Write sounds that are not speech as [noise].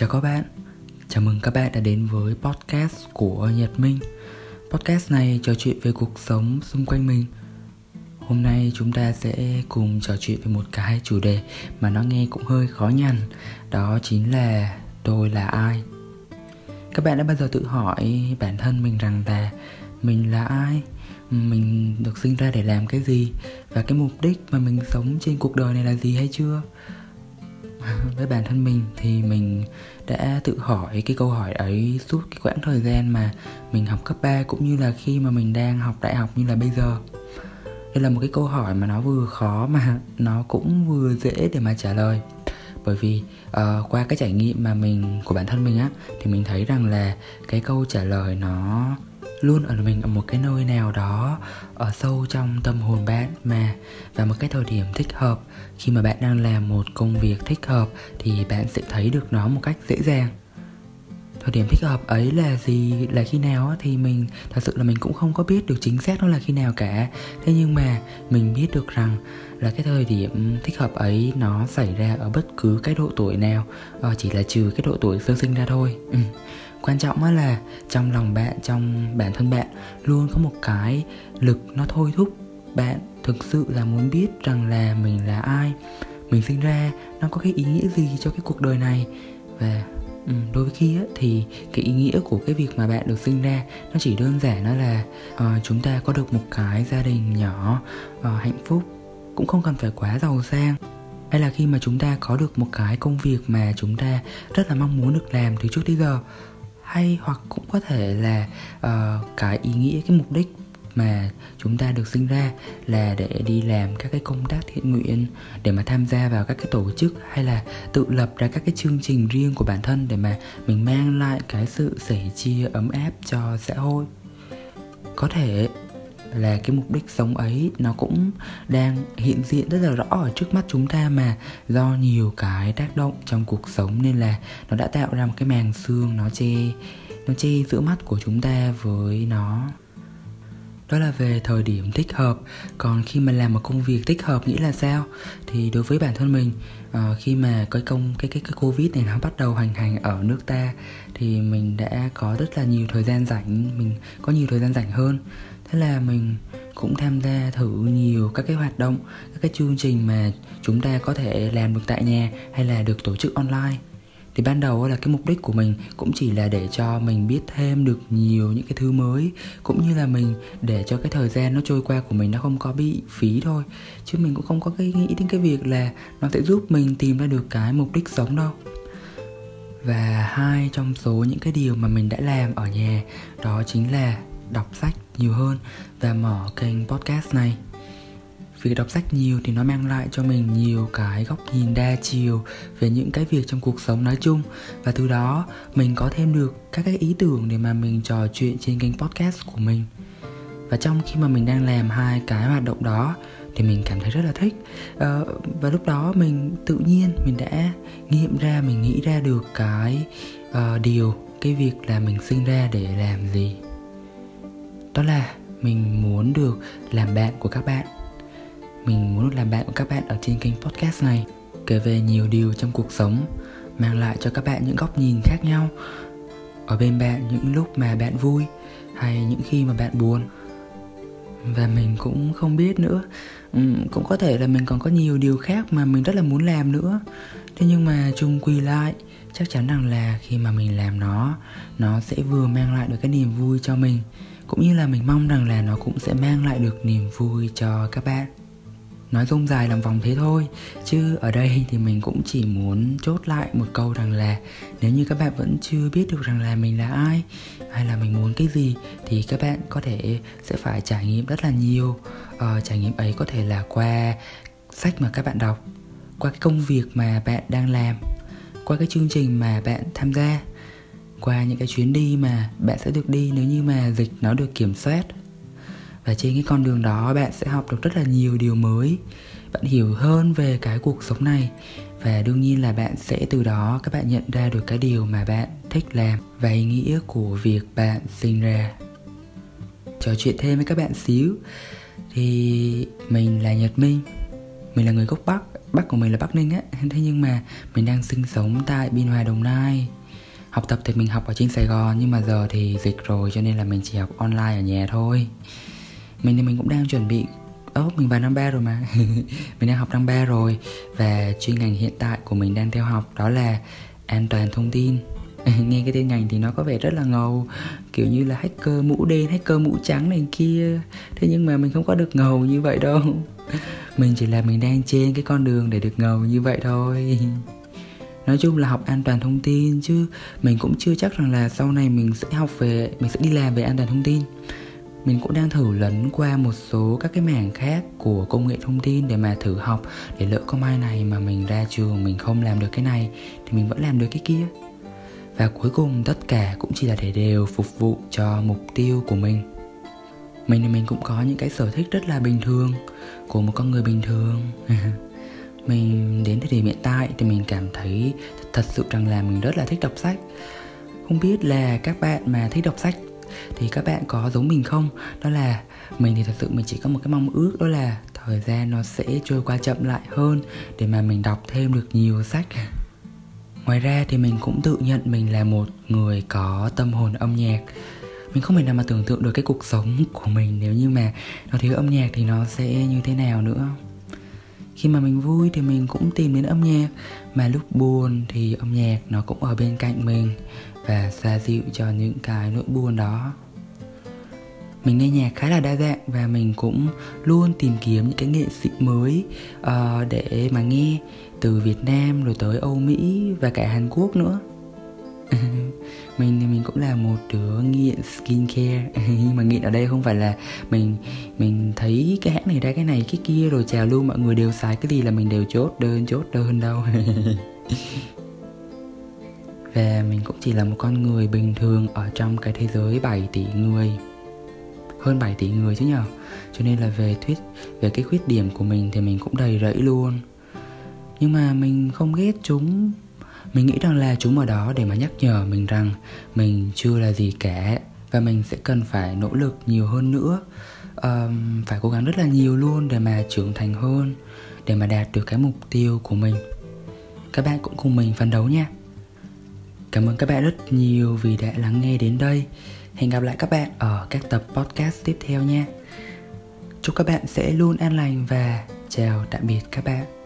Chào các bạn, chào mừng các bạn đã đến với podcast của Nhật Minh. Podcast này trò chuyện về cuộc sống xung quanh mình. Hôm nay chúng ta sẽ cùng trò chuyện về một cái chủ đề mà nó nghe cũng hơi khó nhằn Đó chính là tôi là ai. Các bạn đã bao giờ tự hỏi bản thân mình rằng là mình là ai? Mình được sinh ra để làm cái gì? Và cái mục đích mà mình sống trên cuộc đời này là gì hay chưa? [laughs] với bản thân mình thì mình đã tự hỏi cái câu hỏi ấy suốt cái quãng thời gian mà mình học cấp 3 cũng như là khi mà mình đang học đại học như là bây giờ. Đây là một cái câu hỏi mà nó vừa khó mà [laughs] nó cũng vừa dễ để mà trả lời. Bởi vì uh, qua cái trải nghiệm mà mình của bản thân mình á thì mình thấy rằng là cái câu trả lời nó luôn ở mình ở một cái nơi nào đó, ở sâu trong tâm hồn bạn mà. Và một cái thời điểm thích hợp, khi mà bạn đang làm một công việc thích hợp, thì bạn sẽ thấy được nó một cách dễ dàng thời điểm thích hợp ấy là gì là khi nào thì mình thật sự là mình cũng không có biết được chính xác nó là khi nào cả. Thế nhưng mà mình biết được rằng là cái thời điểm thích hợp ấy nó xảy ra ở bất cứ cái độ tuổi nào ờ, chỉ là trừ cái độ tuổi sơ sinh ra thôi. Ừ. Quan trọng là trong lòng bạn trong bản thân bạn luôn có một cái lực nó thôi thúc bạn thực sự là muốn biết rằng là mình là ai mình sinh ra nó có cái ý nghĩa gì cho cái cuộc đời này. Và ừ, đôi khi á, thì cái ý nghĩa của cái việc mà bạn được sinh ra nó chỉ đơn giản nó là uh, chúng ta có được một cái gia đình nhỏ uh, hạnh phúc cũng không cần phải quá giàu sang. Hay là khi mà chúng ta có được một cái công việc mà chúng ta rất là mong muốn được làm từ trước tới giờ hay hoặc cũng có thể là uh, cái ý nghĩa cái mục đích mà chúng ta được sinh ra là để đi làm các cái công tác thiện nguyện, để mà tham gia vào các cái tổ chức hay là tự lập ra các cái chương trình riêng của bản thân để mà mình mang lại cái sự sẻ chia ấm áp cho xã hội. Có thể là cái mục đích sống ấy nó cũng đang hiện diện rất là rõ ở trước mắt chúng ta mà do nhiều cái tác động trong cuộc sống nên là nó đã tạo ra một cái màng xương nó che nó che giữa mắt của chúng ta với nó đó là về thời điểm thích hợp. Còn khi mà làm một công việc thích hợp nghĩa là sao? Thì đối với bản thân mình uh, khi mà cái công cái cái cái covid này nó bắt đầu hành hành ở nước ta thì mình đã có rất là nhiều thời gian rảnh mình có nhiều thời gian rảnh hơn. Thế là mình cũng tham gia thử nhiều các cái hoạt động các cái chương trình mà chúng ta có thể làm được tại nhà hay là được tổ chức online thì ban đầu là cái mục đích của mình cũng chỉ là để cho mình biết thêm được nhiều những cái thứ mới, cũng như là mình để cho cái thời gian nó trôi qua của mình nó không có bị phí thôi. Chứ mình cũng không có cái nghĩ đến cái việc là nó sẽ giúp mình tìm ra được cái mục đích sống đâu. Và hai trong số những cái điều mà mình đã làm ở nhà, đó chính là đọc sách nhiều hơn và mở kênh podcast này việc đọc sách nhiều thì nó mang lại cho mình nhiều cái góc nhìn đa chiều về những cái việc trong cuộc sống nói chung. Và từ đó mình có thêm được các cái ý tưởng để mà mình trò chuyện trên kênh podcast của mình. Và trong khi mà mình đang làm hai cái hoạt động đó thì mình cảm thấy rất là thích. À, và lúc đó mình tự nhiên mình đã nghiệm ra mình nghĩ ra được cái uh, điều cái việc là mình sinh ra để làm gì. Đó là mình muốn được làm bạn của các bạn mình muốn được làm bạn của các bạn ở trên kênh podcast này kể về nhiều điều trong cuộc sống mang lại cho các bạn những góc nhìn khác nhau. Ở bên bạn những lúc mà bạn vui hay những khi mà bạn buồn. Và mình cũng không biết nữa. Ừ, cũng có thể là mình còn có nhiều điều khác mà mình rất là muốn làm nữa. Thế nhưng mà chung quy lại chắc chắn rằng là khi mà mình làm nó nó sẽ vừa mang lại được cái niềm vui cho mình cũng như là mình mong rằng là nó cũng sẽ mang lại được niềm vui cho các bạn nói rông dài làm vòng thế thôi chứ ở đây thì mình cũng chỉ muốn chốt lại một câu rằng là nếu như các bạn vẫn chưa biết được rằng là mình là ai hay là mình muốn cái gì thì các bạn có thể sẽ phải trải nghiệm rất là nhiều. Ờ, trải nghiệm ấy có thể là qua sách mà các bạn đọc qua cái công việc mà bạn đang làm qua cái chương trình mà bạn tham gia qua những cái chuyến đi mà bạn sẽ được đi nếu như mà dịch nó được kiểm soát và trên cái con đường đó, bạn sẽ học được rất là nhiều điều mới. Bạn hiểu hơn về cái cuộc sống này. Và đương nhiên là bạn sẽ từ đó, các bạn nhận ra được cái điều mà bạn thích làm và ý nghĩa của việc bạn sinh ra. Trò chuyện thêm với các bạn xíu. Thì mình là nhật minh. Mình là người gốc bắc. Bắc của mình là Bắc Ninh á. Thế nhưng mà mình đang sinh sống tại Biên Hòa, Đồng Nai. Học tập thì mình học ở trên Sài Gòn, Nhưng mà giờ thì dịch rồi, cho nên là mình chỉ học online ở nhà thôi. Mình thì mình cũng đang chuẩn bị ớ oh, mình vào năm ba rồi mà. [laughs] Mình đang học năm ba rồi Và chuyên ngành hiện tại của mình đang theo học Đó là an toàn thông tin. [laughs] Nghe cái tên ngành thì nó có vẻ rất là ngầu kiểu như là hacker mũ đen hacker mũ trắng này kia. Thế nhưng mà mình không có được ngầu như vậy đâu. [laughs] Mình chỉ là mình đang trên cái con đường để được ngầu như vậy thôi. Nói chung là học an toàn thông tin chứ mình cũng chưa chắc rằng là sau này mình sẽ học về mình sẽ đi làm về an toàn thông tin mình cũng đang thử lấn qua một số các cái mảng khác của công nghệ thông tin để mà thử học, để lỡ có mai này mà mình ra trường mình không làm được cái này, thì mình vẫn làm được cái kia. Và cuối cùng, tất cả cũng chỉ là để đều phục vụ cho mục tiêu của mình. Mình thì mình cũng có những cái sở thích rất là bình thường của một con người bình thường. [laughs] Mình đến thời điểm hiện tại thì mình cảm thấy thật sự rằng là mình rất là thích đọc sách. Không biết là các bạn mà thích đọc sách thì các bạn có giống mình không? Đó là mình thì thật sự mình chỉ có một cái mong ước, đó là thời gian nó sẽ trôi qua chậm lại hơn để mà mình đọc thêm được nhiều sách. Ngoài ra thì mình cũng tự nhận mình là một người có tâm hồn âm nhạc. Mình không thể nào mà tưởng tượng được cái cuộc sống của mình nếu như mà nó thiếu âm nhạc thì nó sẽ như thế nào nữa. Khi mà mình vui thì mình cũng tìm đến âm nhạc, mà lúc buồn thì âm nhạc nó cũng ở bên cạnh mình và xoa dịu cho những cái nỗi buồn đó. Mình nghe nhạc khá là đa dạng và mình cũng luôn tìm kiếm những cái nghệ sĩ mới uh, để mà nghe từ Việt Nam rồi tới Âu Mỹ và cả Hàn Quốc nữa. [laughs] Mình thì mình cũng là một đứa nghiện skincare. [laughs] Nhưng mà nghiện ở đây không phải là mình mình thấy cái hãng này ra cái này cái kia rồi chào luôn mọi người đều xài cái gì là mình đều chốt đơn chốt đơn đâu. [laughs] và mình cũng chỉ là một con người bình thường ở trong cái thế giới 7 tỷ người. Hơn 7 tỷ người chứ nhở cho nên là về thuyết về cái khuyết điểm của mình thì mình cũng đầy rẫy luôn. Nhưng mà mình không ghét chúng. Mình nghĩ rằng là chúng ở đó để mà nhắc nhở mình rằng mình chưa là gì cả và mình sẽ cần phải nỗ lực nhiều hơn nữa. Um, phải cố gắng rất là nhiều luôn để mà trưởng thành hơn để mà đạt được cái mục tiêu của mình. Các bạn cũng cùng mình phấn đấu nha cảm ơn các bạn rất nhiều vì đã lắng nghe đến đây. Hẹn gặp lại các bạn ở các tập podcast tiếp theo nha. Chúc các bạn sẽ luôn an lành và chào tạm biệt các bạn.